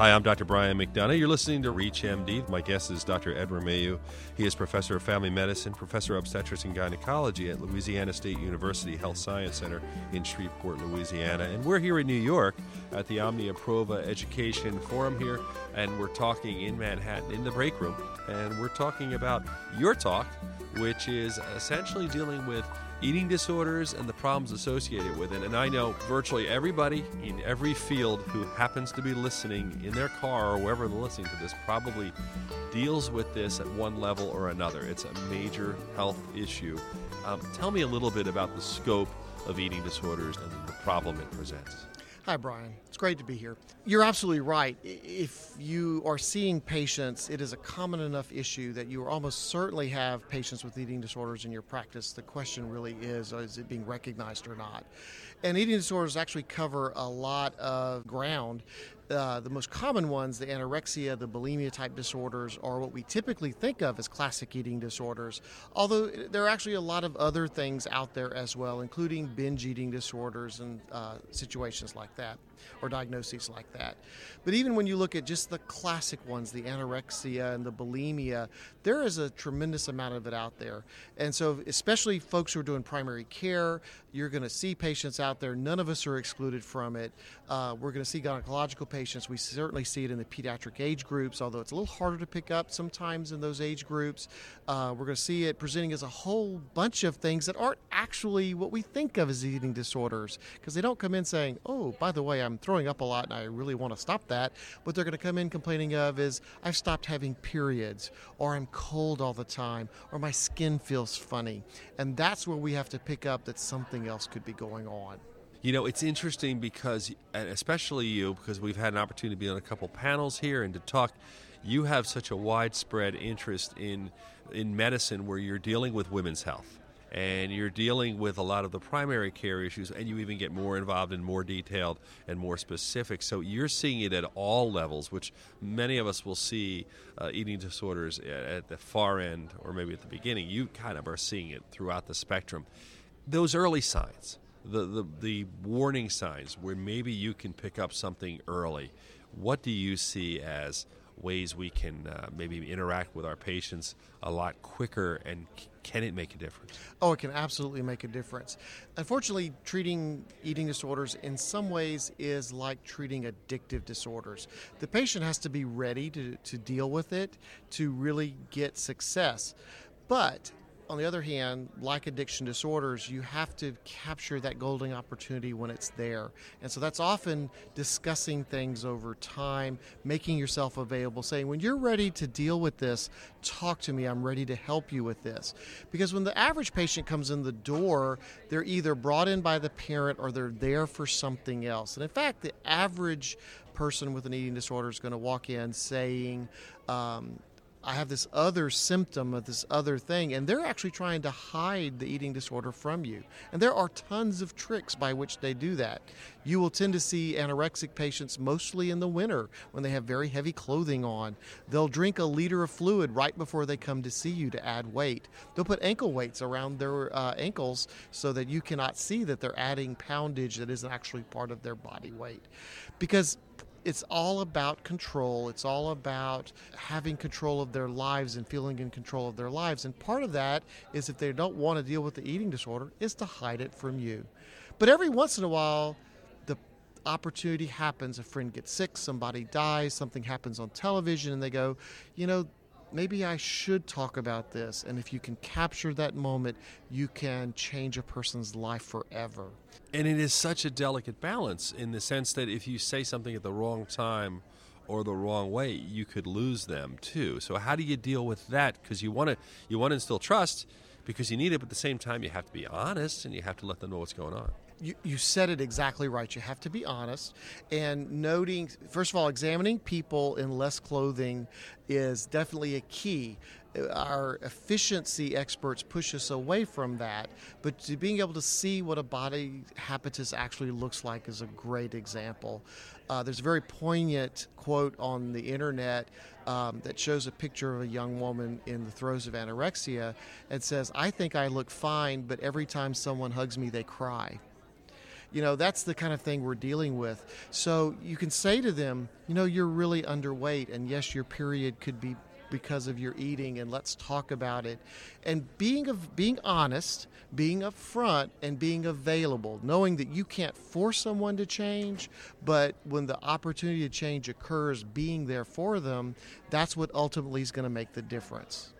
Hi, I'm Dr. Brian McDonough. You're listening to ReachMD. My guest is Dr. Edward Mayeaux. He is professor of family medicine, professor of obstetrics and gynecology at Louisiana State University Health Science Center in Shreveport, Louisiana. And we're here in New York at the Omnia Prova Education Forum here, and we're talking in Manhattan in the break room. And we're talking about your talk, which is essentially dealing with eating disorders and the problems associated with it. And I know virtually everybody in every field who happens to be listening in their car or wherever they're listening to this probably deals with this at one level or another. It's a major health issue. Um, tell me a little bit about the scope of eating disorders and the problem it presents. Hi, Brian. It's great to be here. You're absolutely right. If you are seeing patients, it is a common enough issue that you almost certainly have patients with eating disorders in your practice. The question really is uh, is it being recognized or not? And eating disorders actually cover a lot of ground uh, the most common ones, the anorexia, the bulimia type disorders, are what we typically think of as classic eating disorders. Although there are actually a lot of other things out there as well, including binge eating disorders and uh, situations like that, or diagnoses like that. But even when you look at just the classic ones, the anorexia and the bulimia, there is a tremendous amount of it out there. And so, especially folks who are doing primary care, you're going to see patients out there. None of us are excluded from it. Uh, we're going to see gynecological patients. We certainly see it in the pediatric age groups, although it's a little harder to pick up sometimes in those age groups. Uh, we're going to see it presenting as a whole bunch of things that aren't actually what we think of as eating disorders because they don't come in saying, oh, by the way, I'm throwing up a lot and I really want to stop that. What they're going to come in complaining of is, I've stopped having periods, or I'm cold all the time, or my skin feels funny. And that's where we have to pick up that something else could be going on. You know, it's interesting because, especially you, because we've had an opportunity to be on a couple panels here and to talk. You have such a widespread interest in in medicine, where you're dealing with women's health, and you're dealing with a lot of the primary care issues, and you even get more involved and more detailed and more specific. So you're seeing it at all levels, which many of us will see uh, eating disorders at the far end or maybe at the beginning. You kind of are seeing it throughout the spectrum. Those early signs the, the, the warning signs where maybe you can pick up something early. What do you see as ways we can uh, maybe interact with our patients a lot quicker and can it make a difference? Oh, it can absolutely make a difference. Unfortunately, treating eating disorders in some ways is like treating addictive disorders. The patient has to be ready to, to deal with it to really get success. But on the other hand, like addiction disorders, you have to capture that golden opportunity when it's there. And so that's often discussing things over time, making yourself available, saying, when you're ready to deal with this, talk to me. I'm ready to help you with this. Because when the average patient comes in the door, they're either brought in by the parent or they're there for something else. And in fact, the average person with an eating disorder is going to walk in saying, um, I have this other symptom of this other thing, and they're actually trying to hide the eating disorder from you. And there are tons of tricks by which they do that. You will tend to see anorexic patients mostly in the winter when they have very heavy clothing on. They'll drink a liter of fluid right before they come to see you to add weight. They'll put ankle weights around their uh, ankles so that you cannot see that they're adding poundage that isn't actually part of their body weight. Because it's all about control. It's all about having control of their lives and feeling in control of their lives. And part of that is if they don't want to deal with the eating disorder, is to hide it from you. But every once in a while, the opportunity happens. A friend gets sick, somebody dies, something happens on television, and they go, you know, maybe I should talk about this. And if you can capture that moment, you can change a person's life forever. And it is such a delicate balance in the sense that if you say something at the wrong time or the wrong way, you could lose them too. So how do you deal with that? Because you want to you want to instill trust because you need it, but at the same time you have to be honest and you have to let them know what's going on you, you said it exactly right. You have to be honest and noting, first of all, examining people in less clothing is definitely a key. Our efficiency experts push us away from that, but to being able to see what a body habitus actually looks like is a great example. Uh, there's a very poignant quote on the internet um, that shows a picture of a young woman in the throes of anorexia and says, I think I look fine, but every time someone hugs me, they cry. You know, that's the kind of thing we're dealing with. So you can say to them, you know, you're really underweight, and yes, your period could be because of your eating and let's talk about it and being of being honest being upfront and being available knowing that you can't force someone to change but when the opportunity to change occurs being there for them that's what ultimately is going to make the difference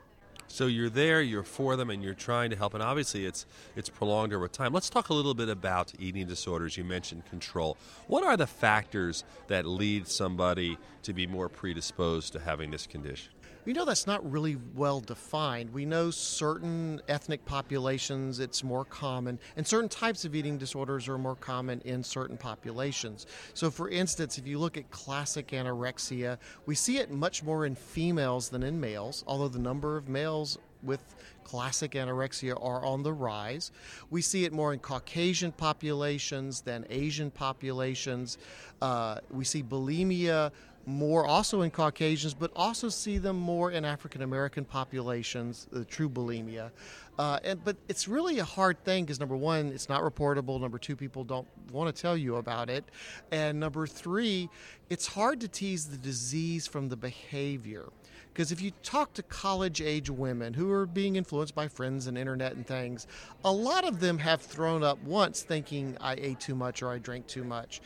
so you're there, you're for them, and you're trying to help. And obviously, it's it's prolonged over time. Let's talk a little bit about eating disorders. You mentioned control. What are the factors that lead somebody to be more predisposed to having this condition? We know that's not really well defined. We know certain ethnic populations it's more common, and certain types of eating disorders are more common in certain populations. So, for instance, if you look at classic anorexia, we see it much more in females than in males, although the number of males with classic anorexia are on the rise. We see it more in Caucasian populations than Asian populations. Uh, we see bulimia more also in Caucasians, but also see them more in African American populations, the true bulimia. Uh, and but it's really a hard thing because number one, it's not reportable. Number two, people don't want to tell you about it, and number three, it's hard to tease the disease from the behavior. Because if you talk to college age women who are being influenced by friends and internet and things, a lot of them have thrown up once thinking I ate too much or I drank too much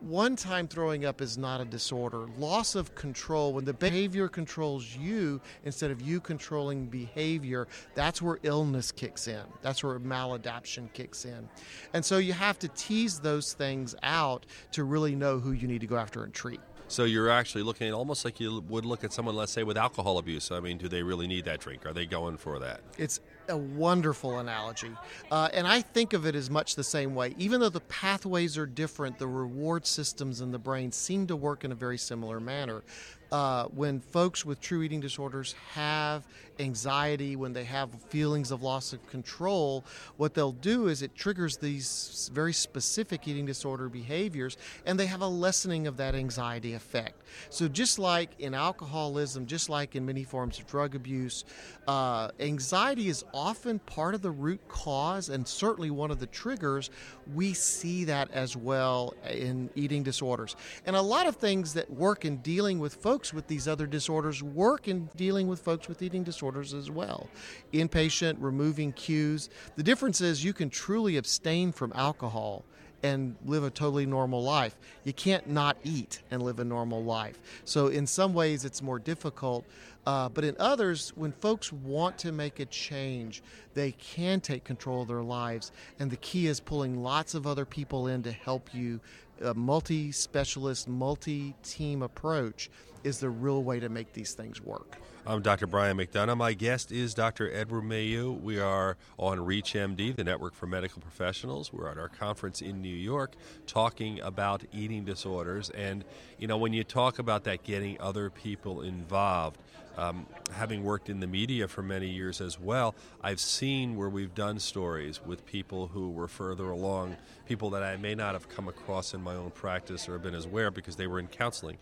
one time throwing up is not a disorder. Loss of control, when the behavior controls you instead of you controlling behavior, that's where illness kicks in. That's where maladaptation kicks in. And so you have to tease those things out to really know who you need to go after and treat. So you're actually looking at almost like you would look at someone, let's say, with alcohol abuse. I mean, do they really need that drink? Are they going for that? It's a wonderful analogy. Uh, and I think of it as much the same way. Even though the pathways are different, the reward systems in the brain seem to work in a very similar manner uh, when folks with true eating disorders have anxiety, when they have feelings of loss of control, what they'll do is it triggers these very specific eating disorder behaviors, and they have a lessening of that anxiety effect. So, just like in alcoholism, just like in many forms of drug abuse, uh, anxiety is often part of the root cause and certainly one of the triggers. We see that as well in eating disorders. And a lot of things that work in dealing with folks folks with these other disorders work in dealing with folks with eating disorders as well. Inpatient, removing cues. The difference is you can truly abstain from alcohol and live a totally normal life. You can't not eat and live a normal life. So, in some ways, it's more difficult. Uh, but in others, when folks want to make a change, they can take control of their lives. And the key is pulling lots of other people in to help you. A multi specialist, multi team approach is the real way to make these things work. I'm Dr. Brian McDonough. My guest is Dr. Edward Mayeaux. We are on ReachMD, the Network for Medical Professionals. We're at our conference in New York talking about eating disorders. And, you know, when you talk about that, getting other people involved, um, having worked in the media for many years as well, I've seen where we've done stories with people who were further along, people that I may not have come across in my own practice or been as aware because they were in counseling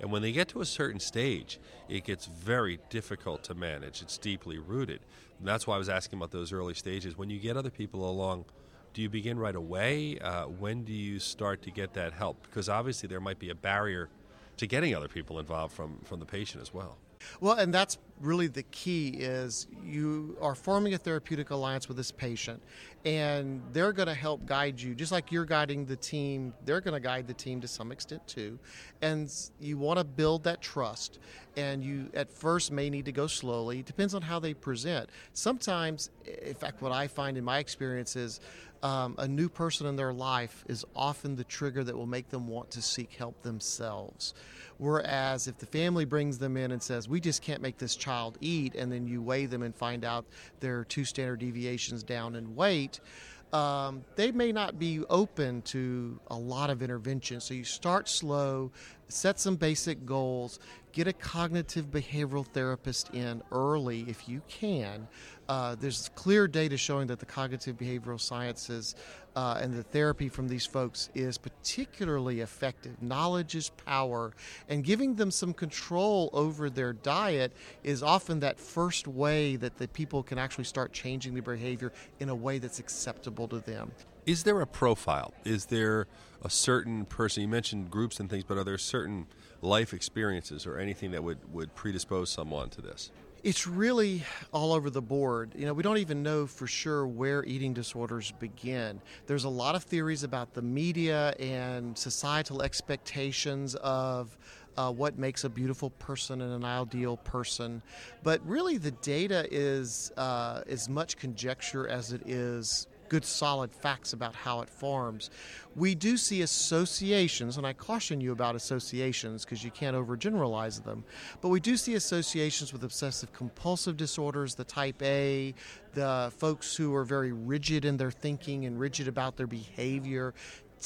and when they get to a certain stage, it gets very difficult to manage. It's deeply rooted. And that's why I was asking about those early stages. When you get other people along, do you begin right away? Uh, when do you start to get that help? Because obviously there might be a barrier to getting other people involved from, from the patient as well. Well, and that's really the key is you are forming a therapeutic alliance with this patient and they're going to help guide you just like you're guiding the team they're going to guide the team to some extent too. And you want to build that trust and you at first may need to go slowly it depends on how they present. Sometimes in fact what i find in my experience is um, a new person in their life is often the trigger that will make them want to seek help themselves Whereas if the family brings them in and says, we just can't make this child eat, and then you weigh them and find out there are two standard deviations down in weight, um, they may not be open to a lot of intervention. So you start slow, set some basic goals, get a cognitive behavioral therapist in early if you can. Uh, there's clear data showing that the cognitive behavioral sciences uh, and the therapy from these folks is particularly effective. Knowledge is power, and giving them some control over their diet is often that first way that the people can actually start changing their behavior in a way that's acceptable to them. Is there a profile? Is there a certain person? You mentioned groups and things, but are there certain life experiences or anything that would, would predispose someone to this? It's really all over the board. You know, we don't even know for sure where eating disorders begin. There's a lot of theories about the media and societal expectations of uh, what makes a beautiful person and an ideal person. But really, the data is uh, as much conjecture as it is good solid facts about how it forms. We do see associations, and I caution you about associations because you can't overgeneralize them, but we do see associations with obsessive compulsive disorders, the type A, the folks who are very rigid in their thinking and rigid about their behavior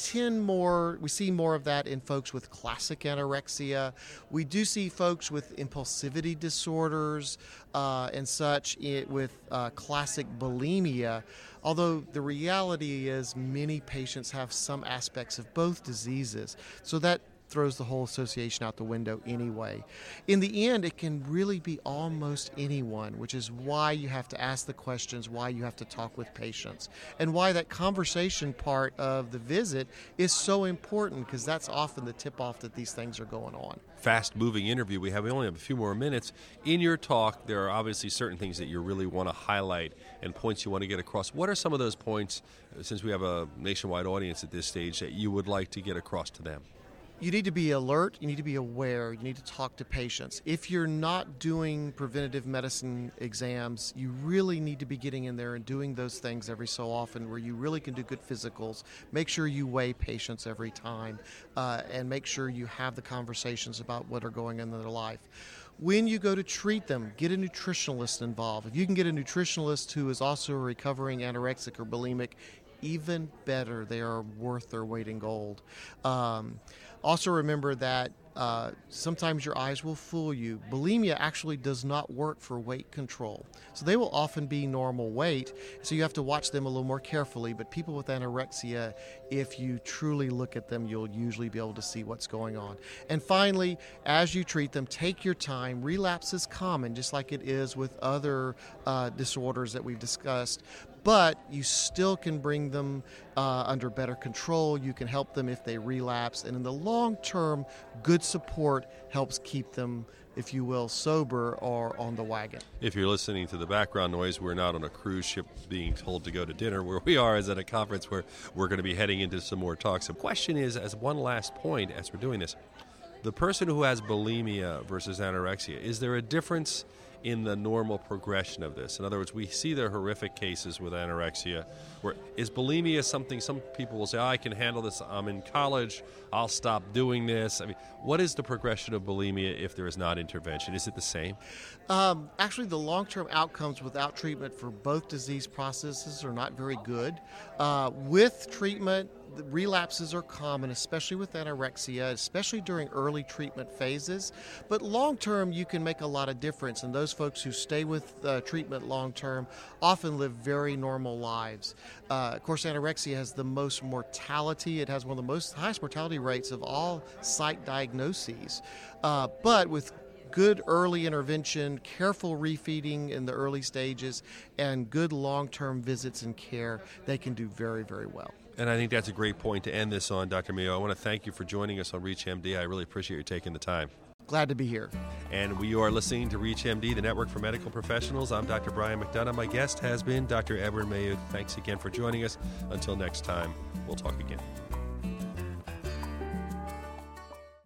tend more, we see more of that in folks with classic anorexia. We do see folks with impulsivity disorders uh, and such it, with uh, classic bulimia. Although the reality is, many patients have some aspects of both diseases. So that throws the whole association out the window anyway. In the end, it can really be almost anyone, which is why you have to ask the questions, why you have to talk with patients, and why that conversation part of the visit is so important because that's often the tip off that these things are going on. Fast moving interview. We have we only have a few more minutes. In your talk, there are obviously certain things that you really want to highlight and points you want to get across. What are some of those points, uh, since we have a nationwide audience at this stage, that you would like to get across to them? You need to be alert, you need to be aware, you need to talk to patients. If you're not doing preventative medicine exams, you really need to be getting in there and doing those things every so often where you really can do good physicals. Make sure you weigh patients every time uh, and make sure you have the conversations about what are going on in their life when you go to treat them, get a nutritionalist involved. If you can get a nutritionalist who is also a recovering anorexic or bulimic, even better. They are worth their weight in gold. Um, also, remember that uh, sometimes your eyes will fool you. Bulimia actually does not work for weight control. So they will often be normal weight, so you have to watch them a little more carefully. But people with anorexia, if you truly look at them, you'll usually be able to see what's going on. And finally, as you treat them, take your time. Relapse is common, just like it is with other uh, disorders that we've discussed but you still can bring them uh, under better control. You can help them if they relapse, and in the long term, good support helps keep them, if you will, sober or on the wagon. If you're listening to the background noise, we're not on a cruise ship being told to go to dinner. Where we are is at a conference where we're going to be heading into some more talks. The question is, as one last point, as we're doing this, the person who has bulimia versus anorexia, is there a difference? In the normal progression of this. In other words, we see the horrific cases with anorexia. Where is bulimia something some people will say, oh, "I can handle this. I'm in college. I'll stop doing this." I mean, what is the progression of bulimia if there is not intervention? Is it the same? Um, actually, the long-term outcomes without treatment for both disease processes are not very good. Uh, with treatment, relapses are common, especially with anorexia, especially during early treatment phases. But long term, you can make a lot of difference, and those folks who stay with uh, treatment long term often live very normal lives. Uh, of course, anorexia has the most mortality. It has one of the most highest mortality rates of all psych diagnoses. Uh, but with good early intervention, careful refeeding in the early stages, and good long term visits and care, they can do very, very well. And I think that's a great point to end this on, Dr. Mayeaux. I want to thank you for joining us on ReachMD. I really appreciate you taking the time. Glad to be here. And we are listening to ReachMD, the network for medical professionals. I'm Dr. Brian McDonough. My guest has been Dr. Edward Mayeaux. Thanks again for joining us. Until next time, we'll talk again.